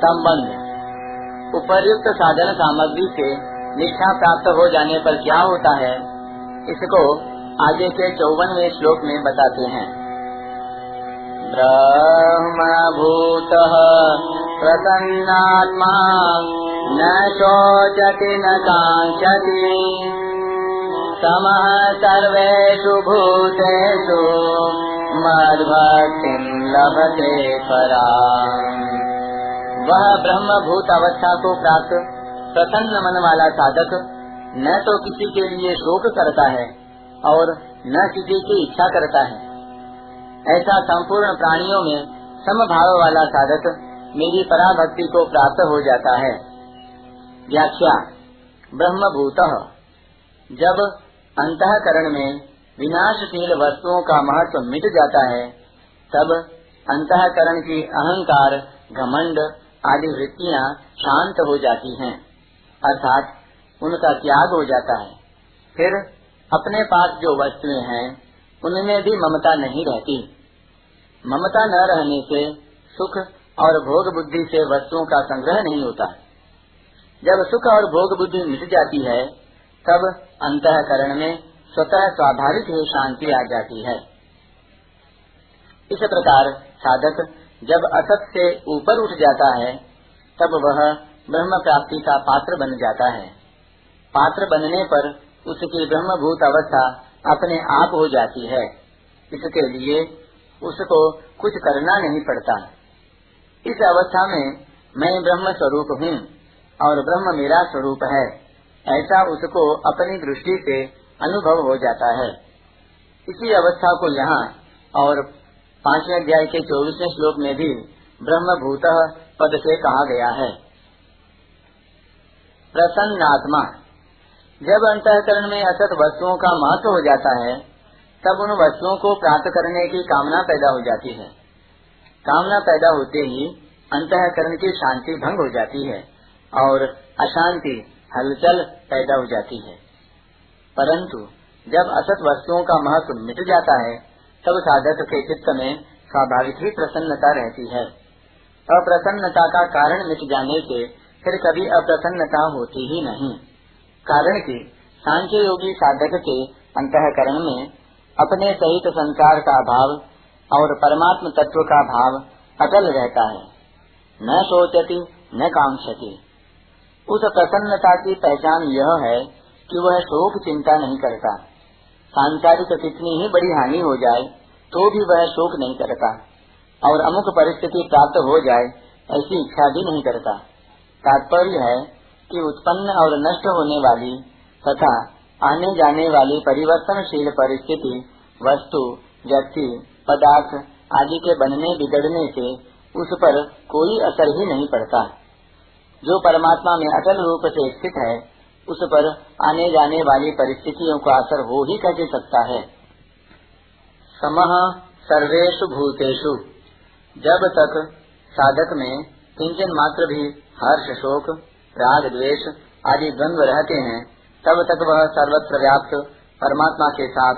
संबंध। उपर्युक्त साधन सामग्री से निष्ठा प्राप्त हो जाने पर क्या होता है, इसको आगे के चौवनवे श्लोक में बताते हैं। ब्रह्म भूत प्रसन्नात्मा न शोचति न कांक्षति समः सर्वेषु भूतेषु मद्भक्तिं लभते परा। वह ब्रह्म भूत अवस्था को प्राप्त, प्रसन्न मन वाला साधक, न तो किसी के लिए शोक करता है और न किसी की इच्छा करता है। ऐसा संपूर्ण प्राणियों में समभाव वाला साधक मेरी पराभक्ति को प्राप्त हो जाता है। व्याख्या ब्रह्म भूत जब अंतकरण में विनाशशील वस्तुओं का महत्व मिट जाता है, तब अंतकरण की अहंकार घमंड आदि वृत्तियाँ शांत हो जाती हैं, अर्थात उनका त्याग हो जाता है। फिर अपने पास जो वस्तुएँ हैं, उनमें भी ममता नहीं रहती। ममता न रहने से सुख और भोग बुद्धि से वस्तुओं का संग्रह नहीं होता। जब सुख और भोग बुद्धि मिट जाती है, तब अंतकरण में स्वतः स्वाभाविक ही शांति आ जाती है। इस प्रकार साधक जब असत से ऊपर उठ जाता है, तब वह ब्रह्म प्राप्ति का पात्र बन जाता है। पात्र बनने पर उसकी ब्रह्मभूत अवस्था अपने आप हो जाती है। इसके लिए उसको कुछ करना नहीं पड़ता। इस अवस्था में मैं ब्रह्म स्वरूप हूँ और ब्रह्म मेरा स्वरूप है। ऐसा उसको अपनी दृष्टि से अनुभव हो जाता है। इसी अवस्था को यहाँ और पाँचवें अध्याय के चौबीसवें श्लोक में भी ब्रह्म भूत पद से कहा गया है। प्रसन्नात्मा। जब अंतकरण में असत वस्तुओं का महत्व हो जाता है, तब उन वस्तुओं को प्राप्त करने की कामना पैदा हो जाती है। कामना पैदा होते ही अंतकरण की शांति भंग हो जाती है और अशांति, हलचल पैदा हो जाती है। परंतु जब असत वस्तुओं का महत्व मिट जाता है तब साधक के चित्त में स्वाभाविक ही प्रसन्नता रहती है। अप्रसन्नता का कारण मिट जाने से फिर कभी अप्रसन्नता होती ही नहीं। कारण कि सांख्य योगी साधक के अंतकरण में अपने सहित संसार का भाव और परमात्म तत्व का भाव अटल रहता है। न सोचती, न कांक्षती। उस प्रसन्नता की पहचान यह है कि वह शोक चिंता नहीं करता। सांसारिक कितनी ही बड़ी हानि हो जाए तो भी वह शोक नहीं करता, और अमुक परिस्थिति प्राप्त हो जाए, ऐसी इच्छा भी नहीं करता। तात्पर्य है कि उत्पन्न और नष्ट होने वाली तथा आने जाने वाली परिवर्तनशील परिस्थिति, वस्तु, व्यक्ति, पदार्थ आदि के बनने बिगड़ने से उस पर कोई असर ही नहीं पड़ता। जो परमात्मा में अटल रूप से स्थित है उस पर आने जाने वाली परिस्थितियों का असर हो ही कैसे सकता है। समह सर्वेशु भूतेषु। जब तक साधक में किंचन मात्र भी हर्ष, शोक, राग, द्वेष आदि द्वंद्व रहते हैं, तब तक वह सर्वत्र व्याप्त परमात्मा के साथ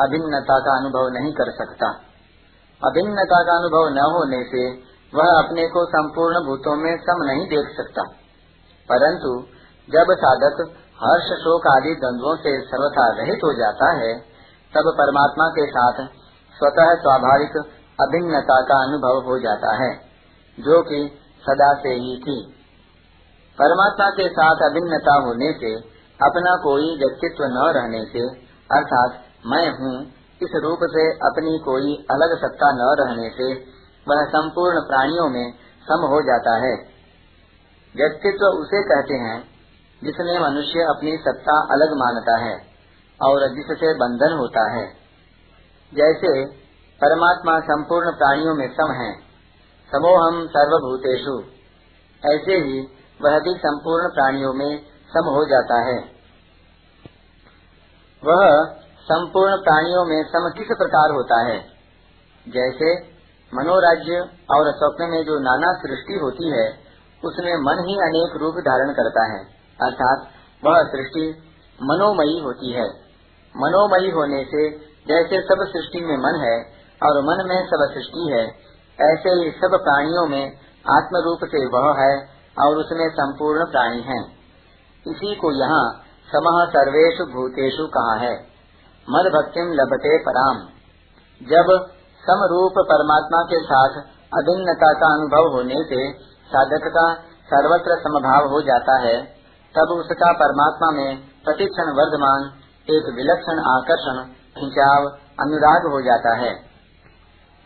अभिन्नता का अनुभव नहीं कर सकता। अभिन्नता का अनुभव न होने से वह अपने को संपूर्ण भूतों में सम नहीं देख सकता। परंतु जब साधक हर्ष शोक आदि द्वंद्वों से सर्वथा रहित हो जाता है, तब परमात्मा के साथ स्वतः स्वाभाविक अभिन्नता का अनुभव हो जाता है, जो कि सदा से ही थी। परमात्मा के साथ अभिन्नता होने से, अपना कोई व्यक्तित्व न रहने से, अर्थात मैं हूँ, इस रूप से अपनी कोई अलग सत्ता न रहने से, वह संपूर्ण प्राणियों में सम हो जाता है। व्यक्तित्व उसे कहते हैं जिसमें मनुष्य अपनी सत्ता अलग मानता है और जिससे बंधन होता है। जैसे परमात्मा संपूर्ण प्राणियों में सम है, समोहम सर्वभूतेषु। ऐसे ही वह भी संपूर्ण प्राणियों में सम हो जाता है। वह संपूर्ण प्राणियों में सम किस प्रकार होता है? जैसे मनोराज्य और स्वप्न में जो नाना सृष्टि होती है, उसमें मन ही अनेक रूप धारण करता है। अर्थात वह सृष्टि मनोमयी होती है। मनोमयी होने से जैसे सब सृष्टि में मन है और मन में सब सृष्टि है, ऐसे ही सब प्राणियों में आत्म रूप से वह है और उसमें संपूर्ण प्राणी है। इसी को यहाँ समह सर्वेश भूतेषु कहा है। मद भक्तिम लभते पराम। जब समरूप परमात्मा के साथ अभिन्नता का अनुभव होने से साधक का सर्वत्र समभाव हो जाता है तब उसका परमात्मा में प्रतिक्षण वर्धमान, एक विलक्षण आकर्षण, खिंचाव, अनुराग हो जाता है।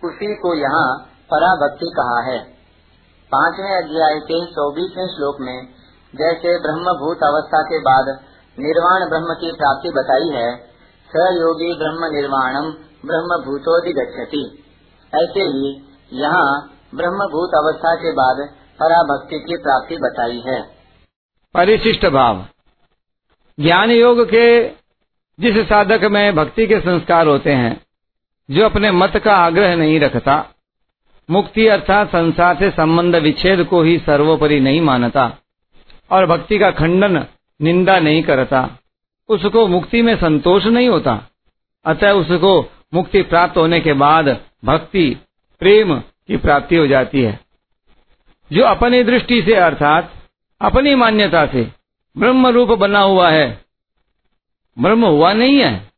उसी को यहाँ पराभक्ति कहा है। पाँचवें अध्याय के चौबीसवें श्लोक में जैसे ब्रह्मभूत अवस्था के बाद निर्वाण ब्रह्म की प्राप्ति बताई है स योगी ब्रह्म निर्वाणम ब्रह्म भूतोदिगछति ऐसे ही यहाँ ब्रह्मभूत अवस्था के बाद पराभक्ति की प्राप्ति बताई है। परिशिष्ट भाव। ज्ञान योग के जिस साधक में भक्ति के संस्कार होते हैं, जो अपने मत का आग्रह नहीं रखता, मुक्ति अर्थात संसार से संबंध विच्छेद को ही सर्वोपरि नहीं मानता, और भक्ति का खंडन निंदा नहीं करता, उसको मुक्ति में संतोष नहीं होता। अतः उसको मुक्ति प्राप्त होने के बाद भक्ति, प्रेम की प्राप्ति हो जाती है। जो अपनी दृष्टि से अर्थात अपनी मान्यता से। ब्रह्म रूप बना हुआ है। ब्रह्म हुआ नहीं है।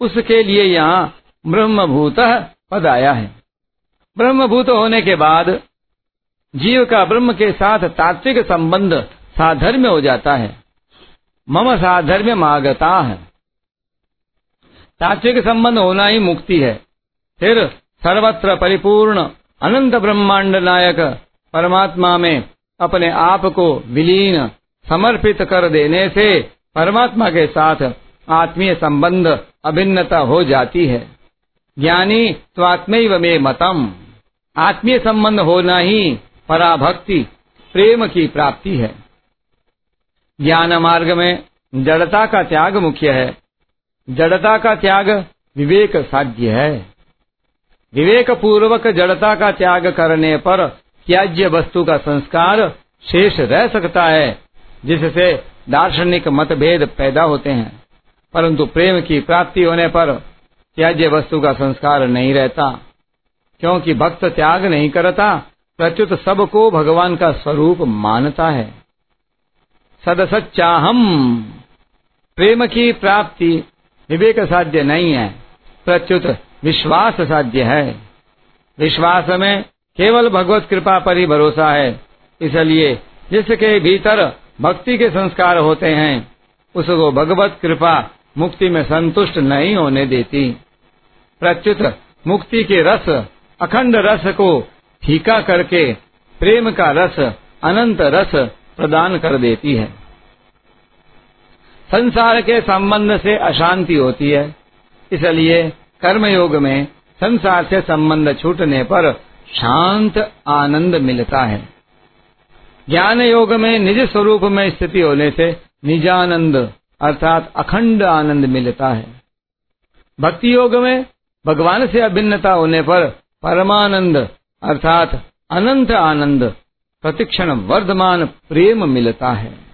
उसके लिए यहाँ ब्रह्मभूत पद आया है। ब्रह्मभूत होने के बाद जीव का ब्रह्म के साथ तात्विक संबंध साधर्म्य हो जाता है। मम साधर्म्य मागता है। तात्विक संबंध होना ही मुक्ति है। फिर सर्वत्र परिपूर्ण अनंत ब्रह्मांड नायक परमात्मा में अपने आप को विलीन, समर्पित कर देने से परमात्मा के साथ आत्मीय संबंध अभिन्नता हो जाती है। ज्ञानी आत्मैव में मतम। आत्मीय संबंध होना ही पराभक्ति, प्रेम की प्राप्ति है। ज्ञान मार्ग में जड़ता का त्याग मुख्य है। जड़ता का त्याग विवेक साध्य है। विवेक पूर्वक जड़ता का त्याग करने पर त्याज्य वस्तु का संस्कार शेष रह सकता है, जिससे दार्शनिक मतभेद पैदा होते हैं। परंतु प्रेम की प्राप्ति होने पर त्याज्य वस्तु का संस्कार नहीं रहता। क्योंकि भक्त त्याग नहीं करता प्रत्युत सबको भगवान का स्वरूप मानता है। सदसच्चाहम। प्रेम की प्राप्ति विवेक साध्य नहीं है प्रत्युत विश्वास साध्य है। विश्वास में केवल भगवत कृपा पर ही भरोसा है। इसलिए जिसके भीतर भक्ति के संस्कार होते हैं, उसको भगवत कृपा मुक्ति में संतुष्ट नहीं होने देती। प्रत्युत मुक्ति के रस, अखंड रस को फीका करके प्रेम का रस, अनंत रस प्रदान कर देती है। संसार के संबंध से अशांति होती है। इसलिए कर्मयोग में संसार से संबंध छूटने पर शांत आनंद मिलता है। ज्ञान योग में, निज स्वरूप में स्थिति होने से निजानंद, अर्थात अखंड आनंद मिलता है। भक्ति योग में, भगवान से अभिन्नता होने पर परमानंद, अर्थात अनंत आनंद, प्रतिक्षण वर्धमान प्रेम मिलता है।